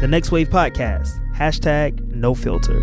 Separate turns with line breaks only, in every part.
The Next Wave Podcast, hashtag no filter.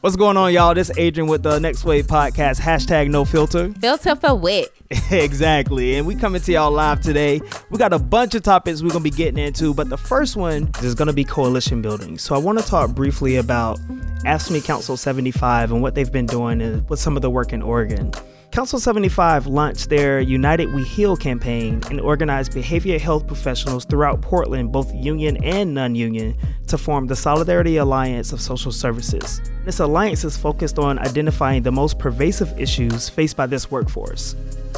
What's going on, y'all? This is Adrian with the Next Wave Podcast, hashtag no filter.
Filter for wit.
exactly. And we coming to y'all live today. We got a bunch of topics we're gonna be getting into, but the first one is gonna be coalition building. So I want to talk briefly about AFSCME Council 75 and what they've been doing and with some of the work in Oregon. Council 75 launched their United We Heal campaign and organized behavioral health professionals throughout Portland, both union and non union, to form the Solidarity Alliance of Social Services. This alliance is focused on identifying the most pervasive issues faced by this workforce.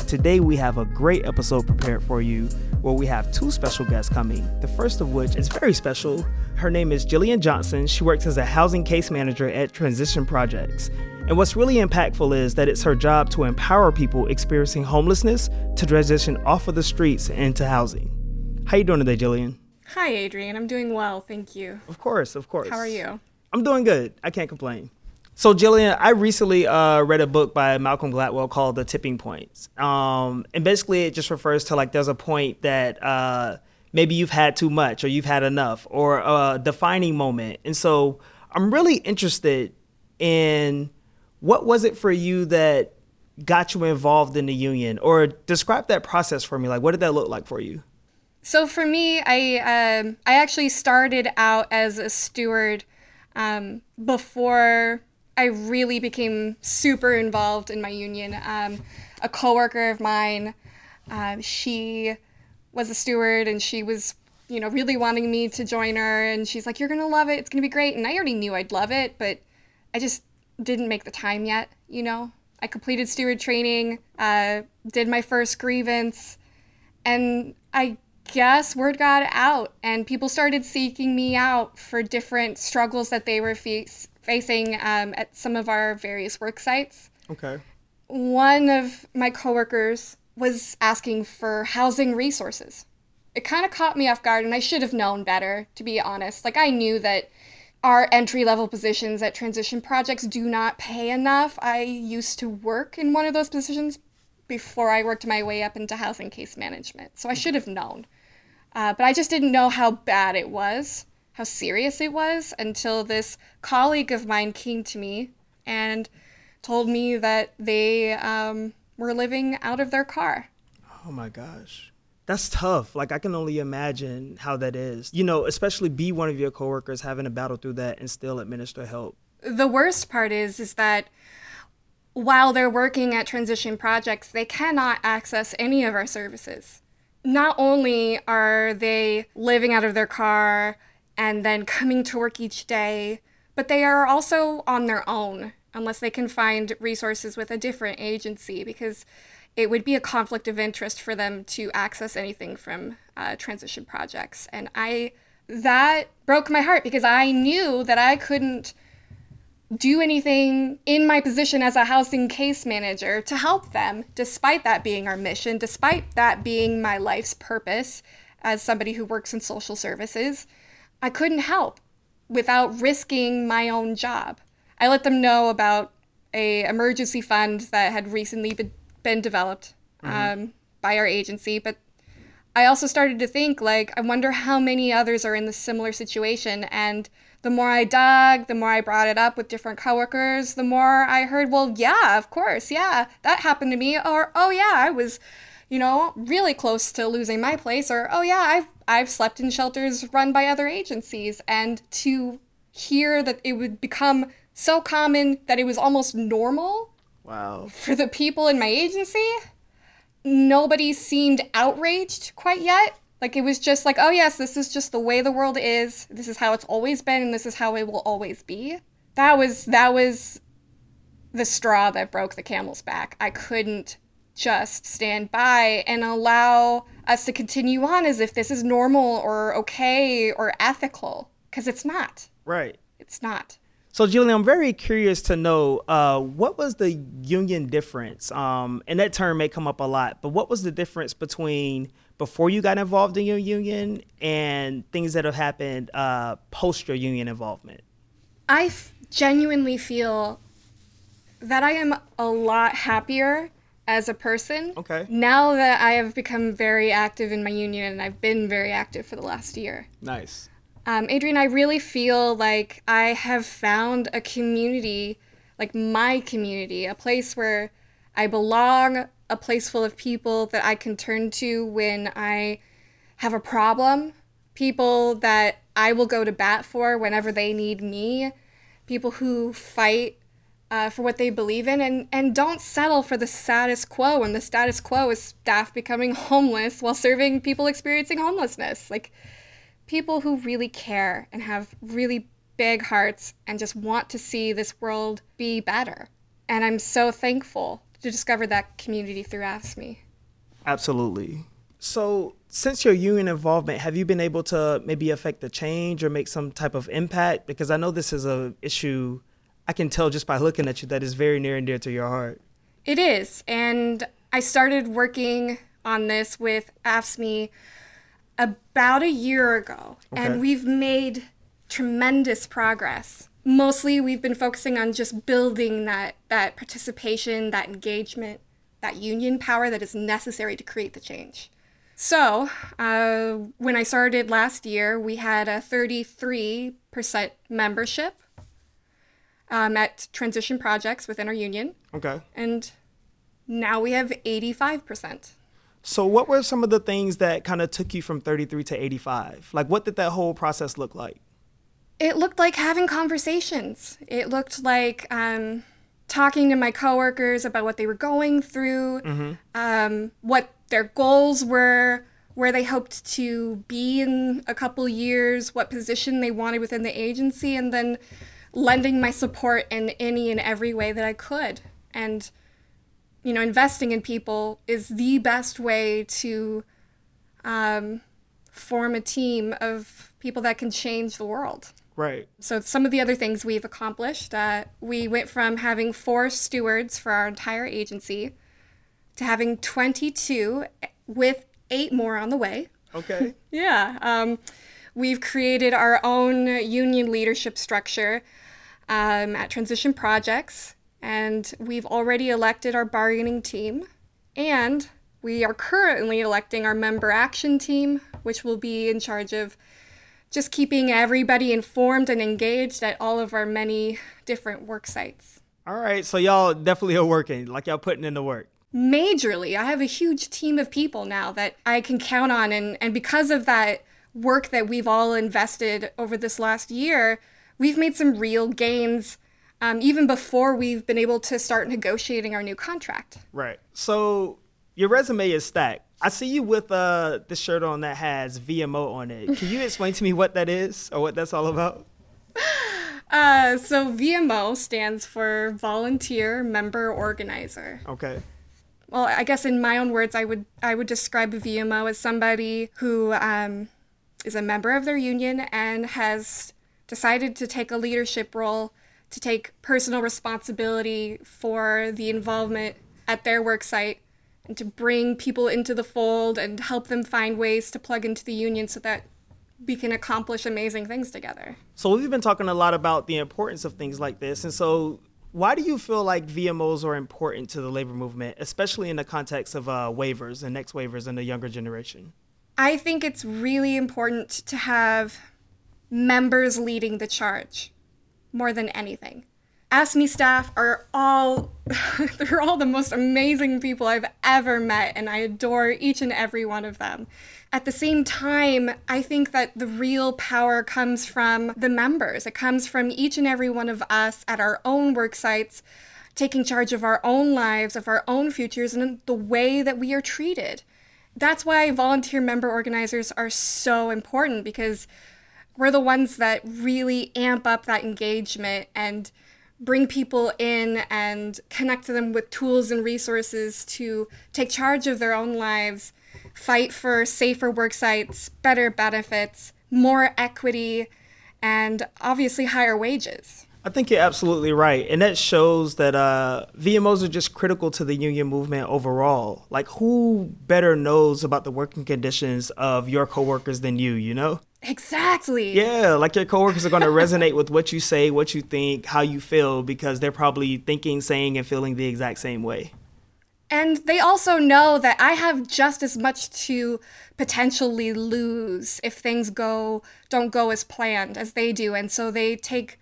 Today, we have a great episode prepared for you where we have two special guests coming. The first of which is very special. Her name is Jillian Johnson. She works as a housing case manager at Transition Projects. And what's really impactful is that it's her job to empower people experiencing homelessness to transition off of the streets into housing. How you doing today, Jillian?
Hi, Adrian. I'm doing well, thank you.
Of course, of course.
How are you?
I'm doing good. I can't complain. So, Jillian, I recently uh, read a book by Malcolm Gladwell called The Tipping Points. Um, and basically, it just refers to like there's a point that uh, maybe you've had too much or you've had enough or a defining moment. And so, I'm really interested in what was it for you that got you involved in the union? Or describe that process for me. Like what did that look like for you?
So for me i um, i actually started out as a steward um, before i really became super involved in my union. Um, a coworker of mine um, she was a steward and she was you know really wanting me to join her. And she's like you're gonna love it. It's gonna be great. And i already knew i'd love it but i just didn't make the time yet, you know. I completed steward training, uh, did my first grievance, and I guess word got out, and people started seeking me out for different struggles that they were face- facing um, at some of our various work sites.
Okay.
One of my coworkers was asking for housing resources. It kind of caught me off guard, and I should have known better, to be honest. Like, I knew that our entry level positions at transition projects do not pay enough. I used to work in one of those positions before I worked my way up into housing case management, so I should have known. Uh, but I just didn't know how bad it was, how serious it was, until this colleague of mine came to me and told me that they um, were living out of their car.
Oh my gosh that's tough. Like I can only imagine how that is. You know, especially be one of your coworkers having to battle through that and still administer help.
The worst part is is that while they're working at transition projects, they cannot access any of our services. Not only are they living out of their car and then coming to work each day, but they are also on their own unless they can find resources with a different agency because it would be a conflict of interest for them to access anything from uh, transition projects. And I, that broke my heart because I knew that I couldn't do anything in my position as a housing case manager to help them, despite that being our mission, despite that being my life's purpose as somebody who works in social services. I couldn't help without risking my own job. I let them know about a emergency fund that had recently been been developed mm-hmm. um, by our agency, but I also started to think like I wonder how many others are in the similar situation and the more I dug, the more I brought it up with different coworkers, the more I heard, well, yeah, of course, yeah, that happened to me or oh yeah, I was you know, really close to losing my place or oh yeah, I've I've slept in shelters run by other agencies and to hear that it would become so common that it was almost normal
Wow.
For the people in my agency, nobody seemed outraged quite yet. Like it was just like, oh yes, this is just the way the world is. This is how it's always been and this is how it will always be. That was that was the straw that broke the camel's back. I couldn't just stand by and allow us to continue on as if this is normal or okay or ethical because it's not.
Right.
It's not.
So, Julian, I'm very curious to know uh, what was the union difference? Um, and that term may come up a lot, but what was the difference between before you got involved in your union and things that have happened uh, post your union involvement?
I f- genuinely feel that I am a lot happier as a person.
Okay.
Now that I have become very active in my union, and I've been very active for the last year.
Nice.
Um, Adrian, I really feel like I have found a community, like my community, a place where I belong, a place full of people that I can turn to when I have a problem, people that I will go to bat for whenever they need me, people who fight uh, for what they believe in and, and don't settle for the status quo. And the status quo is staff becoming homeless while serving people experiencing homelessness. Like people who really care and have really big hearts and just want to see this world be better. And I'm so thankful to discover that community through AFSCME.
Absolutely. So, since your union involvement, have you been able to maybe affect the change or make some type of impact? Because I know this is a issue I can tell just by looking at you that is very near and dear to your heart.
It is. And I started working on this with AFSCME about a year ago,
Okay.
and we've made tremendous progress. Mostly, we've been focusing on just building that, that participation, that engagement, that union power that is necessary to create the change. So, uh, when I started last year, we had a 33% membership um, at transition projects within our union,
Okay.
and now we have 85%.
So, what were some of the things that kind of took you from 33 to 85? Like, what did that whole process look like?
It looked like having conversations. It looked like um, talking to my coworkers about what they were going through, um, what their goals were, where they hoped to be in a couple years, what position they wanted within the agency, and then lending my support in any and every way that I could. And, you know, investing in people is the best way to um, form a team of people that can change the world.
Right.
So, some of the other things we've accomplished uh, we went from having four stewards for our entire agency to having 22 with eight more on the way.
Okay.
Yeah. Um, we've created our own union leadership structure um, at Transition Projects, and we've already elected our bargaining team. And we are currently electing our member action team, which will be in charge of just keeping everybody informed and engaged at all of our many different work sites.
All right. So, y'all definitely are working, like, y'all putting in the work.
majorly. I have a huge team of people now that I can count on. And, and because of that work that we've all invested over this last year, we've made some real gains um, even before we've been able to start negotiating our new contract.
Right. So, your resume is stacked. I see you with uh, this shirt on that has VMO on it. Can you explain to me what that is or what that's all about?
Uh, so VMO stands for Volunteer Member Organizer.
Okay.
well i guess in my own words i would i would describe vmo as somebody who um, is a member of their union and has decided to take a leadership role to take personal responsibility for the involvement at their work site and to bring people into the fold and help them find ways to plug into the union so that we can accomplish amazing things together
So we've been talking a lot about the importance of things like this. And so why do you feel like VMOs are important to the labor movement, especially in the context of uh, wavers and next wavers in the younger generation?
I think it's really important to have members leading the charge more than anything. AFSCME staff are all they're all the most amazing people I've ever met and I adore each and every one of them. At the same time, I think that the real power comes from the members. It comes from each and every one of us at our own work sites taking charge of our own lives, of our own futures and the way that we are treated that's why volunteer member organizers are so important because we're the ones that really amp up that engagement and bring people in and connect them with tools and resources to take charge of their own lives, fight for safer work sites, better benefits, more equity, and obviously higher wages.
I think you're absolutely right. And that shows that uh, VMOs are just critical to the union movement overall. Like, who better knows about the working conditions of your coworkers than you, you know?
Exactly.
Yeah, like your coworkers are going to resonate with what you say, what you think, how you feel, because they're probably thinking, saying, and feeling the exact same way.
And they also know that I have just as much to potentially lose if things go don't go as planned as they do, and so they take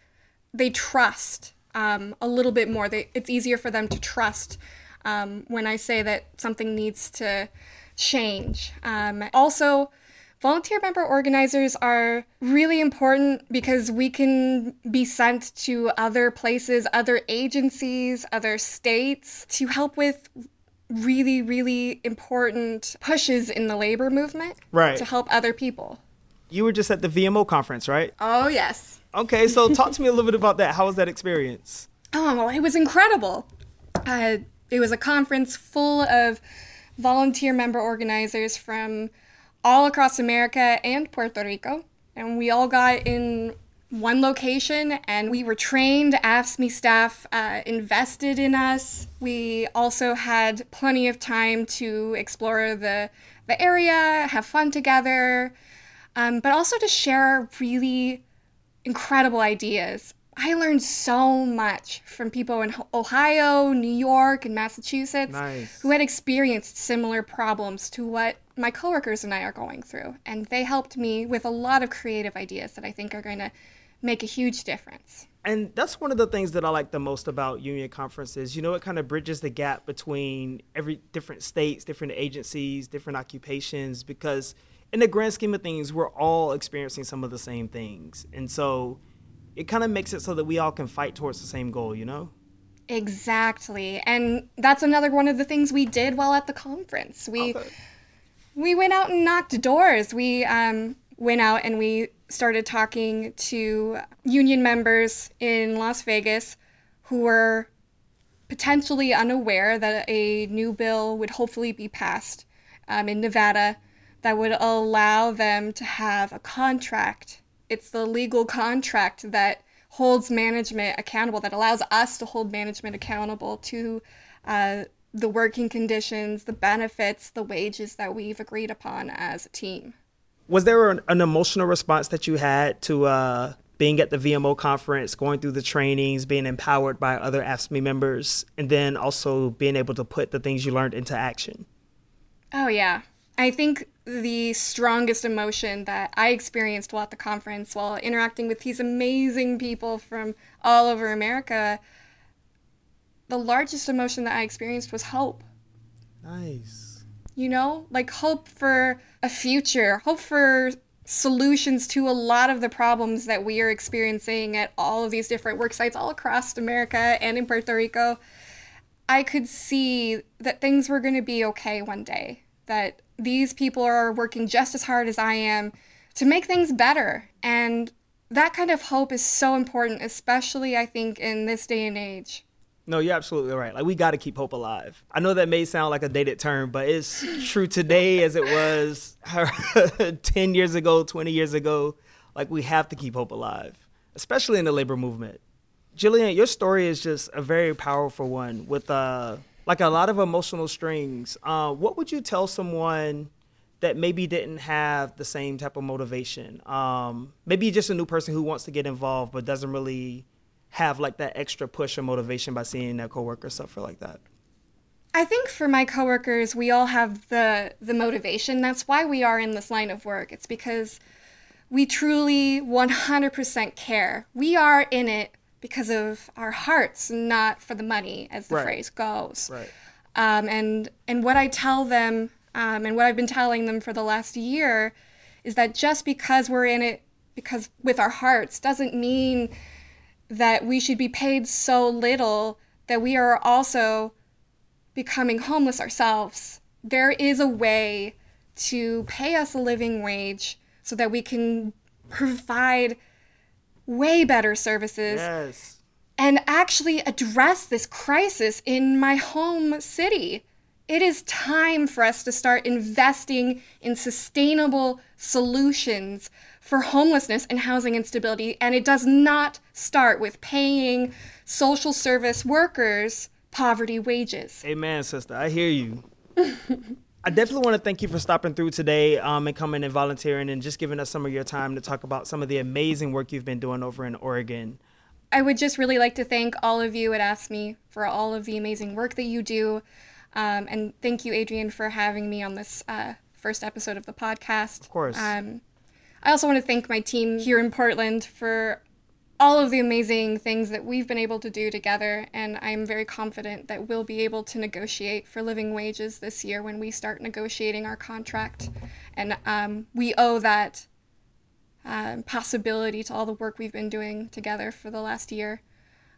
they trust um, a little bit more. They, it's easier for them to trust um, when I say that something needs to change. Um, also, volunteer member organizers are really important because we can be sent to other places, other agencies, other states to help with really, really important pushes in the labor movement
Right.
to help other people.
You were just at the VMO conference, right?
Oh, yes.
Okay, so talk to me a little bit about that. How was that experience?
Oh, well, it was incredible. Uh, it was a conference full of volunteer member organizers from all across America and Puerto Rico. And we all got in one location and we were trained. AFSCME staff uh, invested in us. We also had plenty of time to explore the, the area, have fun together, um, but also to share really incredible ideas. I learned so much from people in Ohio, New York, and Massachusetts
Nice.
who had experienced similar problems to what my coworkers and I are going through. And they helped me with a lot of creative ideas that I think are going to make a huge difference.
And that's one of the things that I like the most about union conferences. You know, it kind of bridges the gap between every different states, different agencies, different occupations, because in the grand scheme of things, we're all experiencing some of the same things. And so it kind of makes it so that we all can fight towards the same goal, you know?
Exactly. And that's another one of the things we did while at the conference. We
Okay.
We went out and knocked doors. We um, went out and we started talking to union members in Las Vegas who were potentially unaware that a new bill would hopefully be passed um, in Nevada that would allow them to have a contract. It's the legal contract that holds management accountable, that allows us to hold management accountable to uh, the working conditions, the benefits, the wages that we've agreed upon as a team.
Was there an, an emotional response that you had to uh, being at the VMO conference, going through the trainings, being empowered by other AFSCME members, and then also being able to put the things you learned into action?
Oh, yeah. I think the strongest emotion that I experienced while at the conference, while interacting with these amazing people from all over America, the largest emotion that I experienced was hope.
Nice.
You know, like hope for a future, hope for solutions to a lot of the problems that we are experiencing at all of these different work sites all across America and in Puerto Rico. I could see that things were going to be okay one day, that these people are working just as hard as I am to make things better. And that kind of hope is so important, especially I think in this day and age.
No, you're absolutely right. Like we got to keep hope alive. I know that may sound like a dated term, but it's true today as it was 10 years ago, 20 years ago. Like we have to keep hope alive, especially in the labor movement. Jillian, your story is just a very powerful one with uh like a lot of emotional strings. Uh, what would you tell someone that maybe didn't have the same type of motivation? Um, maybe just a new person who wants to get involved but doesn't really have like that extra push or motivation by seeing their coworkers suffer like that.
I think for my coworkers, we all have the the motivation. That's why we are in this line of work. It's because we truly 100% care. We are in it because of our hearts, not for the money, as the
Right.
phrase goes.
Right.
Um, and and what I tell them, um, and what I've been telling them for the last year, is that just because we're in it because with our hearts doesn't mean that we should be paid so little that we are also becoming homeless ourselves. There is a way to pay us a living wage so that we can provide way better services
Yes.
and actually address this crisis in my home city. It is time for us to start investing in sustainable solutions for homelessness and housing instability. And it does not start with paying social service workers poverty wages.
Amen, sister. I hear you. I definitely want to thank you for stopping through today um, and coming and volunteering and just giving us some of your time to talk about some of the amazing work you've been doing over in Oregon.
I would just really like to thank all of you at AFSCME for all of the amazing work that you do. Um, and thank you, Adrian, for having me on this uh, first episode of the podcast.
Of course.
Um, I also want to thank my team here in Portland for all of the amazing things that we've been able to do together. And I'm very confident that we'll be able to negotiate for living wages this year when we start negotiating our contract. And um, we owe that um, possibility to all the work we've been doing together for the last year.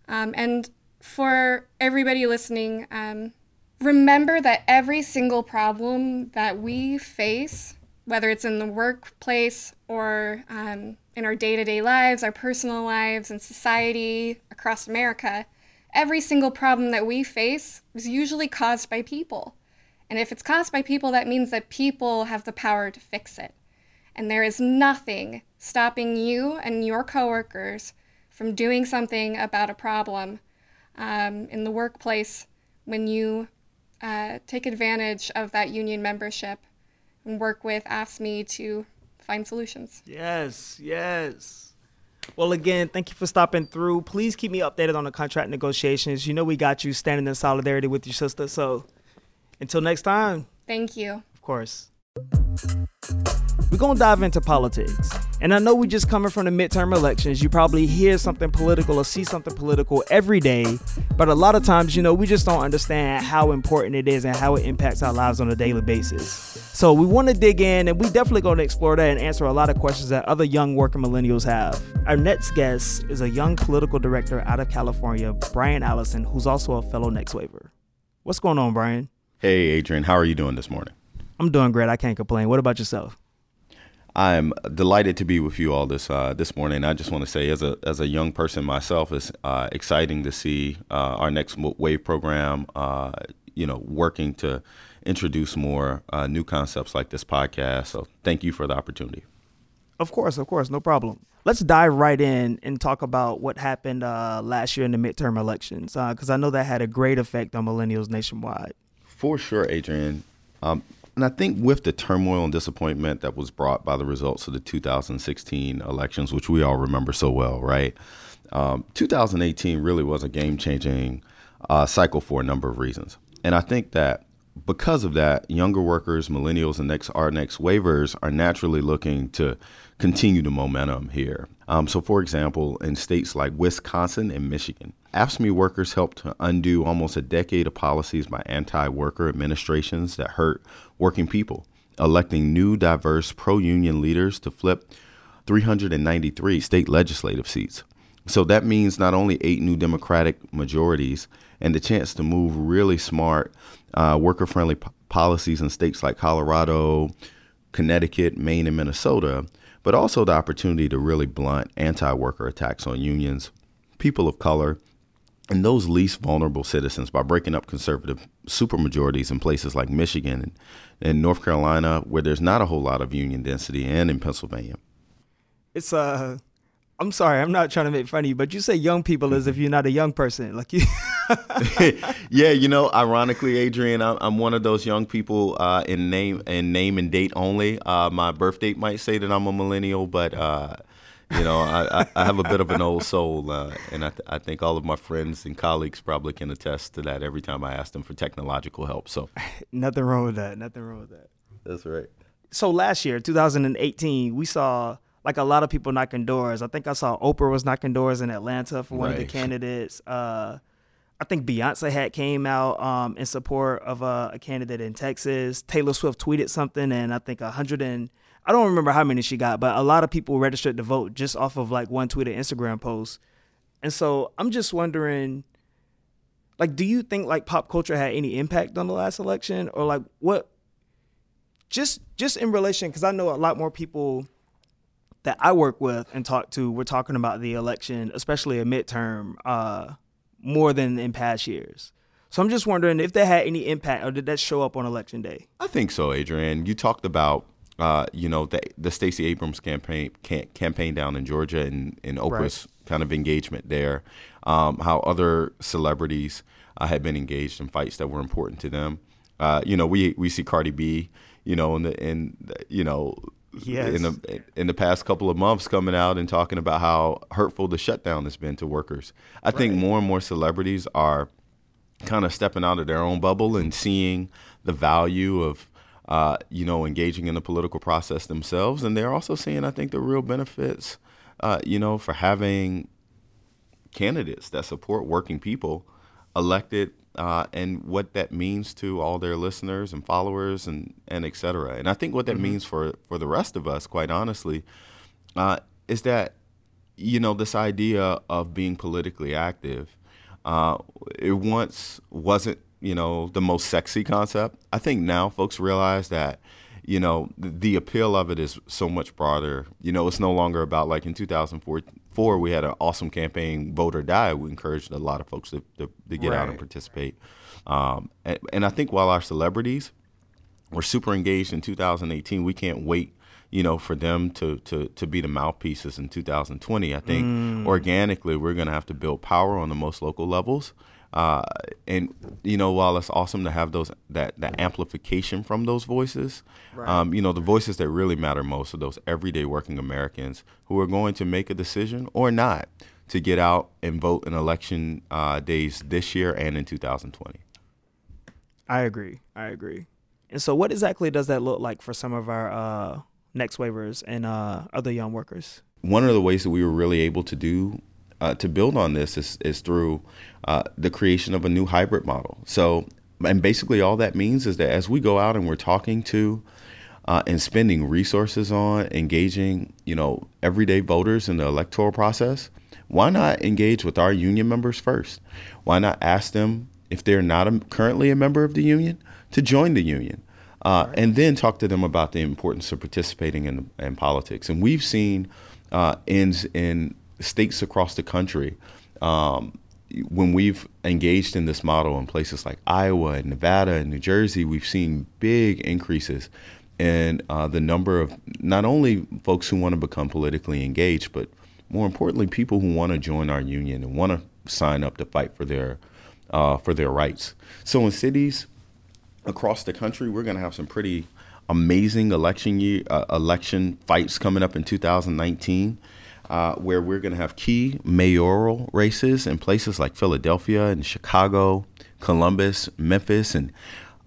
Um, and for everybody listening, um, remember that every single problem that we face, whether it's in the workplace or um, in our day to day lives, our personal lives, and society across America, every single problem that we face is usually caused by people. And if it's caused by people, that means that people have the power to fix it. And there is nothing stopping you and your coworkers from doing something about a problem um, in the workplace when you uh, take advantage of that union membership and work with AFSCME to find solutions.
Yes, yes. Well, again, thank you for stopping through. Please keep me updated on the contract negotiations. You know we got you standing in solidarity with your sister. So until next time.
Thank you.
Of course. We're going to dive into politics. And I know we just coming from the midterm elections. You probably hear something political or see something political every day. But a lot of times, you know, we just don't understand how important it is and how it impacts our lives on a daily basis. So we want to dig in and we definitely going to explore that and answer a lot of questions that other young working millennials have. Our next guest is a young political director out of California, Brian Allison, who's also a fellow Next Waver. What's going on, Brian?
Hey, Adrian, how are you doing this morning?
I'm doing great. I can't complain. What about yourself?
I'm delighted to be with you all this uh, this morning. I just want to say, as a as a young person myself, it's uh, exciting to see uh, our next wave program. Uh, you know, working to introduce more uh, new concepts like this podcast. So, thank you for the opportunity.
Of course, of course, no problem. Let's dive right in and talk about what happened uh, last year in the midterm elections, because I know that had a great effect on millennials nationwide.
For sure, Adrian. Um, and I think with the turmoil and disappointment that was brought by the results of the 2016 elections, which we all remember so well, right? Um, 2018 really was a game changing uh, cycle for a number of reasons. And I think that because of that, younger workers, millennials, and next our next wavers are naturally looking to continue the momentum here. Um, so, for example, in states like Wisconsin and Michigan, AFSCME workers helped to undo almost a decade of policies by anti worker administrations that hurt working people, electing new, diverse, pro union leaders to flip 393 state legislative seats. So that means not only eight new Democratic majorities and the chance to move really smart, uh, worker friendly p- policies in states like Colorado, Connecticut, Maine, and Minnesota, but also the opportunity to really blunt anti worker attacks on unions, people of color, and those least vulnerable citizens by breaking up conservative supermajorities in places like Michigan and, and North Carolina, where there's not a whole lot of union density, and in Pennsylvania.
It's uh I'm sorry, I'm not trying to make fun of you, but you say young people as if you're not a young person. Like you.
yeah, you know, ironically, Adrian, I'm, I'm one of those young people uh, in name in name and date only. Uh, my birth date might say that I'm a millennial, but uh, you know, I, I, have a bit of an old soul, uh, and I, th- I think all of my friends and colleagues probably can attest to that. Every time I ask them for technological help, so
nothing wrong with that. Nothing wrong with that.
That's right.
So last year, 2018, we saw like a lot of people knocking doors. I think I saw Oprah was knocking doors in Atlanta for one right. of the candidates. Uh, I think Beyonce had came out um, in support of a, a, candidate in Texas. Taylor Swift tweeted something, and I think a hundred and I don't remember how many she got, but a lot of people registered to vote just off of like one tweet or Instagram post. And so I'm just wondering, like, do you think like pop culture had any impact on the last election, or like what? Just just in relation, because I know a lot more people that I work with and talk to, we're talking about the election, especially a midterm, uh, more than in past years. So I'm just wondering if that had any impact, or did that show up on election day?
I think so, Adrian. You talked about, uh, you know, the, the Stacey Abrams campaign campaign down in Georgia and, and Oprah's right. kind of engagement there. Um, how other celebrities uh, had been engaged in fights that were important to them. Uh, you know, we we see Cardi B, you know, in the in the, you know yes. in the in the past couple of months coming out and talking about how hurtful the shutdown has been to workers. I right. think more and more celebrities are kind of stepping out of their own bubble and seeing the value of uh, you know engaging in the political process themselves, and they're also seeing, I think, the real benefits, uh, you know, for having candidates that support working people elected uh, and what that means to all their listeners and followers and and et cetera. And I think what that mm-hmm. means for for the rest of us, quite honestly, uh, is that you know this idea of being politically active. Uh, it once wasn't you know the most sexy concept. I think now folks realize that you know, the, the, appeal of it is so much broader. You know, it's no longer about like in 2004, we had an awesome campaign, Vote or Die. We encouraged a lot of folks to, to, to get right. out and participate. Um, and, and I think while our celebrities were super engaged in 2018, we can't wait you know, for them to to to be the mouthpieces in 2020. I think mm. organically we're going to have to build power on the most local levels. Uh, and you know, while it's awesome to have those that that amplification from those voices, right. um, you know, the voices that really matter most are those everyday working Americans who are going to make a decision or not to get out and vote in election uh, days this year and in 2020.
I agree. I agree. And so, what exactly does that look like for some of our uh, next wavers and uh, other young workers?
One of the ways that we were really able to do uh, to build on this is, is through uh, the creation of a new hybrid model. So, and basically all that means is that as we go out and we're talking to uh, and spending resources on engaging, you know, everyday voters in the electoral process, why not engage with our union members first? Why not ask them if they're not a, currently a member of the union to join the union? Uh, right. And then talk to them about the importance of participating in, in politics. And we've seen uh, in, in states across the country, um, when we've engaged in this model in places like Iowa and Nevada and New Jersey, we've seen big increases in uh, the number of not only folks who want to become politically engaged, but more importantly, people who want to join our union and want to sign up to fight for their uh, for their rights. So in cities across the country, we're going to have some pretty amazing election year uh, election fights coming up in 2019 uh, where we're going to have key mayoral races in places like Philadelphia and Chicago, Columbus, Memphis, and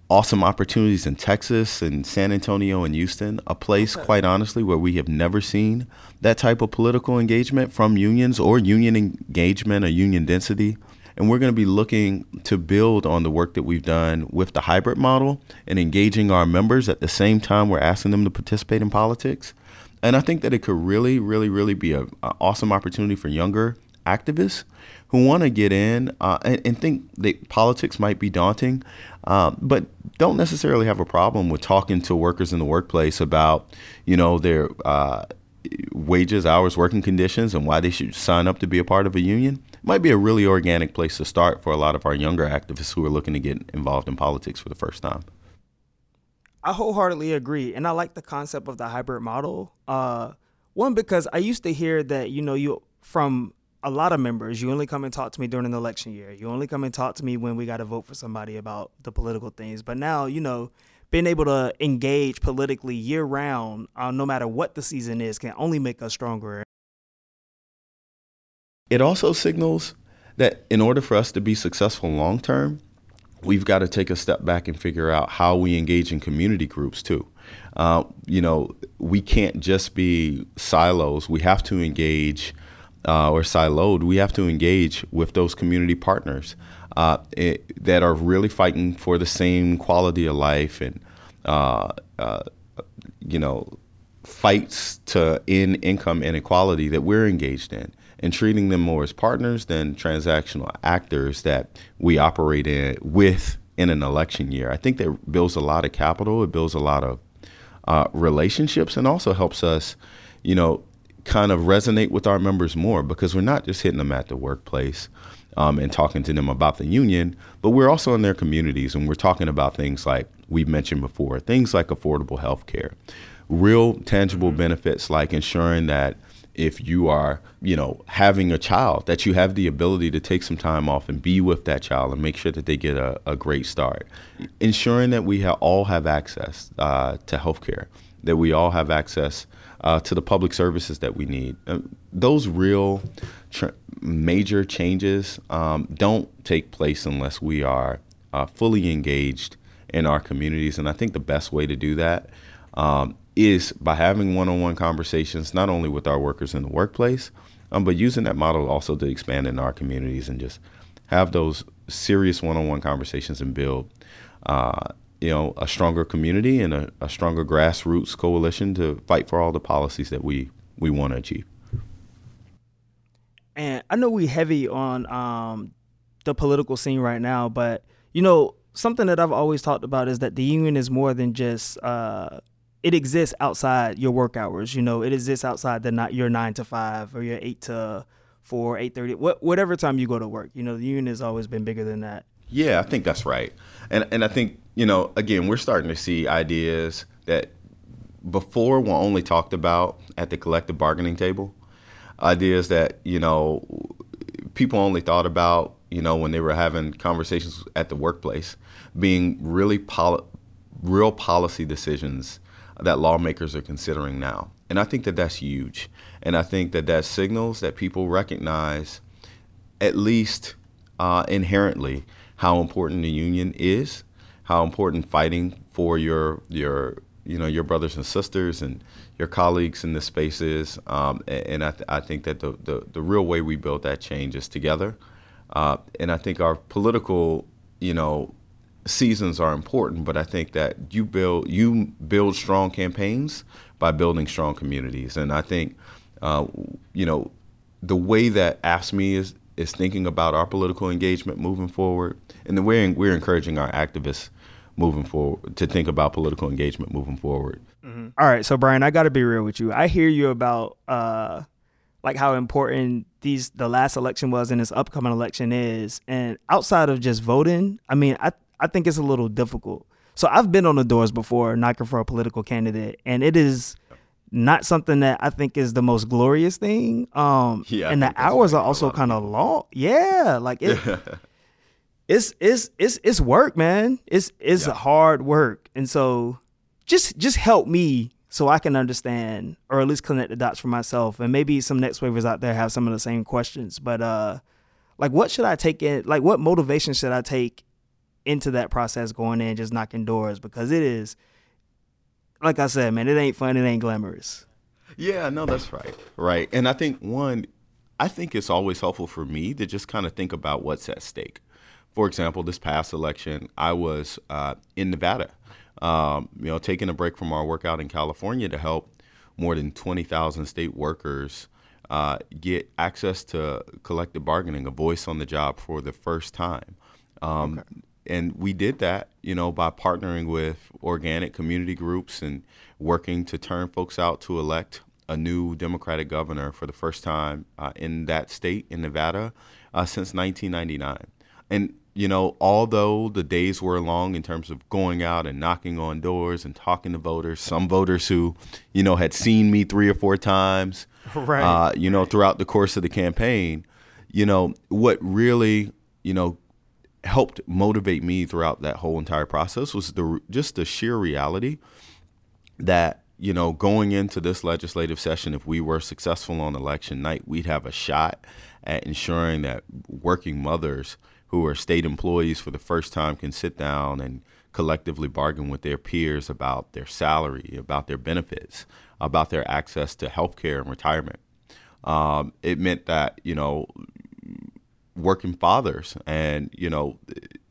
awesome opportunities in Texas and San Antonio and Houston, a place, okay. quite honestly, where we have never seen that type of political engagement from unions or union engagement or union density. And we're going to be looking to build on the work that we've done with the hybrid model and engaging our members at the same time we're asking them to participate in politics. And I think that it could really, really, really be an awesome opportunity for younger activists who want to get in uh, and, and, think that politics might be daunting, uh, but don't necessarily have a problem with talking to workers in the workplace about, you know, their uh, wages, hours, working conditions, and why they should sign up to be a part of a union. It might be a really organic place to start for a lot of our younger activists who are looking to get involved in politics for the first time.
I wholeheartedly agree, and I like the concept of the hybrid model. Uh, one because I used to hear that you know you from a lot of members, you only come and talk to me during an election year. You only come and talk to me when we got to vote for somebody about the political things. But now, you know, being able to engage politically year round, uh, no matter what the season is, can only make us stronger.
It also signals that in order for us to be successful long term, we've got to take a step back and figure out how we engage in community groups too. Uh, you know, we can't just be silos. We have to engage uh, or siloed. We have to engage with those community partners uh, it, that are really fighting for the same quality of life and, uh, uh, you know, fights to end income inequality that we're engaged in and treating them more as partners than transactional actors that we operate in with in an election year. I think that builds a lot of capital. It builds a lot of uh, relationships and also helps us, you know, kind of resonate with our members more because we're not just hitting them at the workplace um, and talking to them about the union, but we're also in their communities and we're talking about things like we've mentioned before, things like affordable health care, real tangible mm-hmm. benefits like ensuring that if you are, you know, having a child, that you have the ability to take some time off and be with that child and make sure that they get a, a great start. Ensuring that we ha- all have access uh, to health care. that we all have access uh, to the public services that we need. Uh, those real tr- major changes um, don't take place unless we are uh, fully engaged in our communities. And I think the best way to do that um, is by having one on one conversations, not only with our workers in the workplace, um, but using that model also to expand in our communities and just have those serious one on one conversations and build. Uh, you know, a stronger community and a, a stronger grassroots coalition to fight for all the policies that we, we want to achieve.
And I know we're heavy on um, the political scene right now, but you know, something that I've always talked about is that the union is more than just uh, it exists outside your work hours. You know, it exists outside the not your nine to five or your eight to four, eight thirty, what, whatever time you go to work. You know, the union has always been bigger than that.
Yeah, I think that's right, and and I think you know, again, we're starting to see ideas that before were only talked about at the collective bargaining table. Ideas that you know people only thought about you know when they were having conversations at the workplace, being really poli- real policy decisions that lawmakers are considering now. And I think that that's huge. And I think that that signals that people recognize, at least uh, inherently, how important the union is, how important fighting for your your you know your brothers and sisters and your colleagues in this space is. Um, and I, th- I think that the, the, the real way we build that change is together. Uh, and I think our political, you know, seasons are important, but I think that you build you build strong campaigns by building strong communities, and I think uh, you know the way that AFSCME is is thinking about our political engagement moving forward, and the way we're encouraging our activists moving forward to think about political engagement moving forward.
Mm-hmm. All right, so Brian, I got to be real with you. I hear you about uh, like how important these the last election was and this upcoming election is, and outside of just voting, I mean, I I think it's a little difficult. So I've been on the doors before knocking for a political candidate, and it is not something that I think is the most glorious thing. Um, yeah, and the hours are also kind of long. Yeah, like it, it's it's it's it's work, man. It's it's yeah. hard work, and so just just help me so I can understand, or at least connect the dots for myself. And maybe some next wavers out there have some of the same questions. But uh, like, what should I take in? Like, what motivation should I take into that process going in just knocking doors because it is like I said, man, it ain't fun, it ain't glamorous.
Yeah, no, that's right. Right. And I think one I think it's always helpful for me to just kind of think about what's at stake. For example, this past election, I was uh, in Nevada, um, you know, taking a break from our workout in California to help more than 20,000 state workers uh, get access to collective bargaining, a voice on the job for the first time. Um, okay and we did that, you know, by partnering with organic community groups and working to turn folks out to elect a new Democratic governor for the first time uh, in that state, in Nevada, uh, since 1999. And, you know, although the days were long in terms of going out and knocking on doors and talking to voters, some voters who, you know, had seen me three or four times, right. uh, you know, throughout the course of the campaign, you know, what really, you know, helped motivate me throughout that whole entire process was the just the sheer reality that you know going into this legislative session if we were successful on election night we'd have a shot at ensuring that working mothers who are state employees for the first time can sit down and collectively bargain with their peers about their salary about their benefits about their access to health care and retirement. Um, it meant that you know working fathers. And you know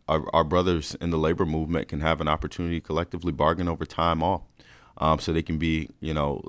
our, our, brothers in the labor movement can have an opportunity to collectively bargain over time off um, so they can be you know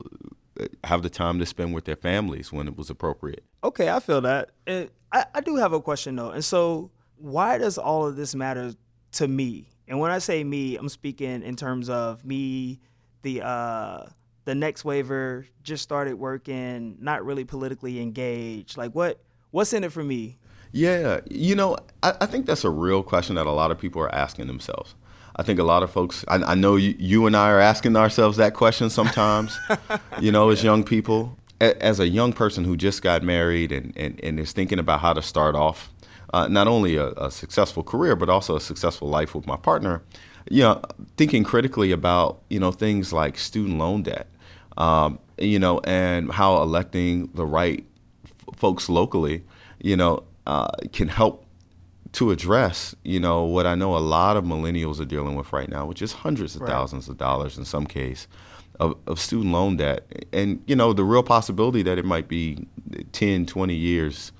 have the time to spend with their families when it was appropriate.
Okay i feel that. And I, I do have a question though. And so why does all of this matter to me? And when i say me i'm speaking in terms of me the uh the next waver just started working not really politically engaged. Like what what's in it for me
yeah, you know, I, I, think that's a real question that a lot of people are asking themselves. I think a lot of folks, I, I know you, you, and I are asking ourselves that question sometimes, you know, as young people. A, as a young person who just got married and, and, and is thinking about how to start off uh, not only a, a, successful career, but also a successful life with my partner, you know, thinking critically about, you know, things like student loan debt, um, you know, and how electing the right f- folks locally, you know, uh, can help to address, you know, what I know a lot of millennials are dealing with right now, which is hundreds of right. thousands of dollars in some case of, of student loan debt. And, you know, the real possibility that it might be 10, 20 years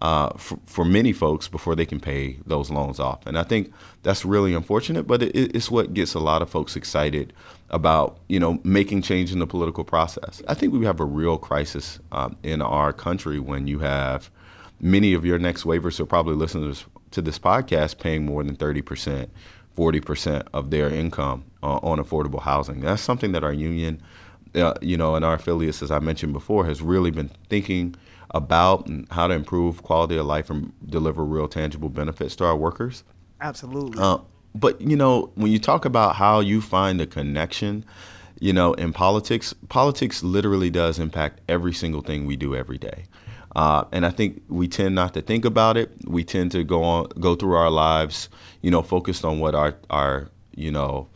uh, for, for, many folks before they can pay those loans off. And I think that's really unfortunate, but it, it's what gets a lot of folks excited about, you know, making change in the political process. I think we have a real crisis um, in our country when you have many of your next wavers are probably listeners to this, podcast paying more than 30%, 40% of their income uh, on affordable housing. That's something that our union, uh, you know, and our affiliates, as I mentioned before, has really been thinking about and how to improve quality of life and deliver real tangible benefits to our workers.
Absolutely. Uh,
but you know, when you talk about how you find the connection, you know, in politics, politics literally does impact every single thing we do every day. Uh, and I think we tend not to think about it. We tend to go on, go through our lives, you know, focused on what our our you know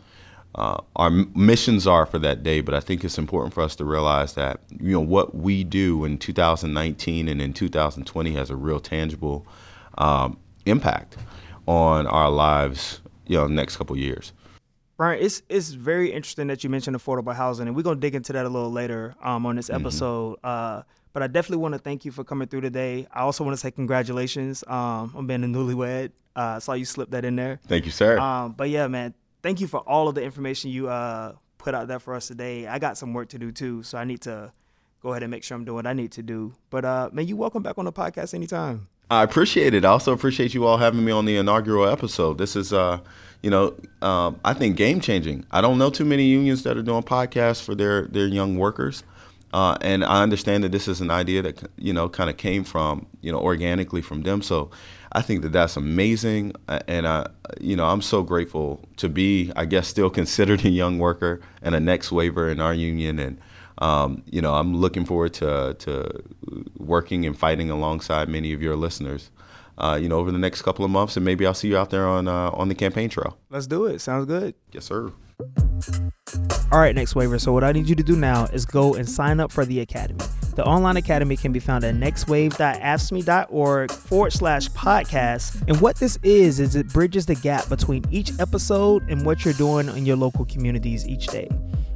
uh, our missions are for that day. But I think it's important for us to realize that you know what we do in 2019 and in 2020 has a real tangible um, impact on our lives, you know, next couple years.
Brian, it's it's very interesting that you mentioned affordable housing, and we're gonna dig into that a little later um, on this mm-hmm. episode. Mm-hmm. Uh, but I definitely want to thank you for coming through today. I also want to say congratulations um, on being a newlywed. Uh, I saw you slip that in there.
Thank you, sir.
Um, but yeah, man, thank you for all of the information you uh, put out there for us today. I got some work to do too, so I need to go ahead and make sure I'm doing what I need to do. But uh, man, you welcome back on the podcast anytime.
I appreciate it. I also appreciate you all having me on the inaugural episode. This is, uh, you know, um, I think game changing. I don't know too many unions that are doing podcasts for their their young workers. Uh, and I understand that this is an idea that you know kind of came from you know organically from them. So I think that that's amazing, and I you know I'm so grateful to be I guess still considered a young worker and a next waver in our union, and um, you know I'm looking forward to to working and fighting alongside many of your listeners. Uh, you know, over the next couple of months, and maybe I'll see you out there on uh, on the campaign trail.
Let's do it. Sounds good.
Yes, sir.
All right, next waver. So, what I need you to do now is go and sign up for the Academy. The online academy can be found at nextwave.afscme.org forward slash podcast. And what this is, is it bridges the gap between each episode and what you're doing in your local communities each day.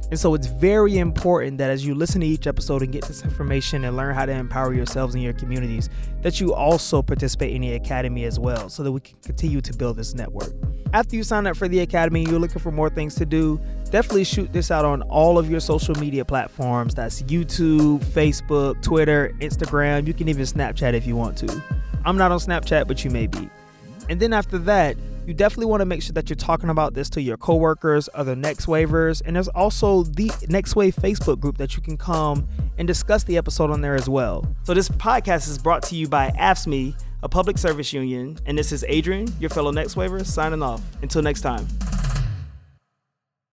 And so it's very important that as you listen to each episode and get this information and learn how to empower yourselves in your communities, that you also participate in the academy as well so that we can continue to build this network. After you sign up for the academy, and you're looking for more things to do, definitely shoot this out on all of your social media platforms. That's YouTube, Facebook, Twitter, Instagram. You can even Snapchat if you want to. I'm not on Snapchat, but you may be. And then after that, you definitely want to make sure that you're talking about this to your coworkers, other Next Wavers, and there's also the Next Wave Facebook group that you can come and discuss the episode on there as well. So this podcast is brought to you by AFSCME, a public service union, and this is Adrian, your fellow Next Waver, signing off. Until next time.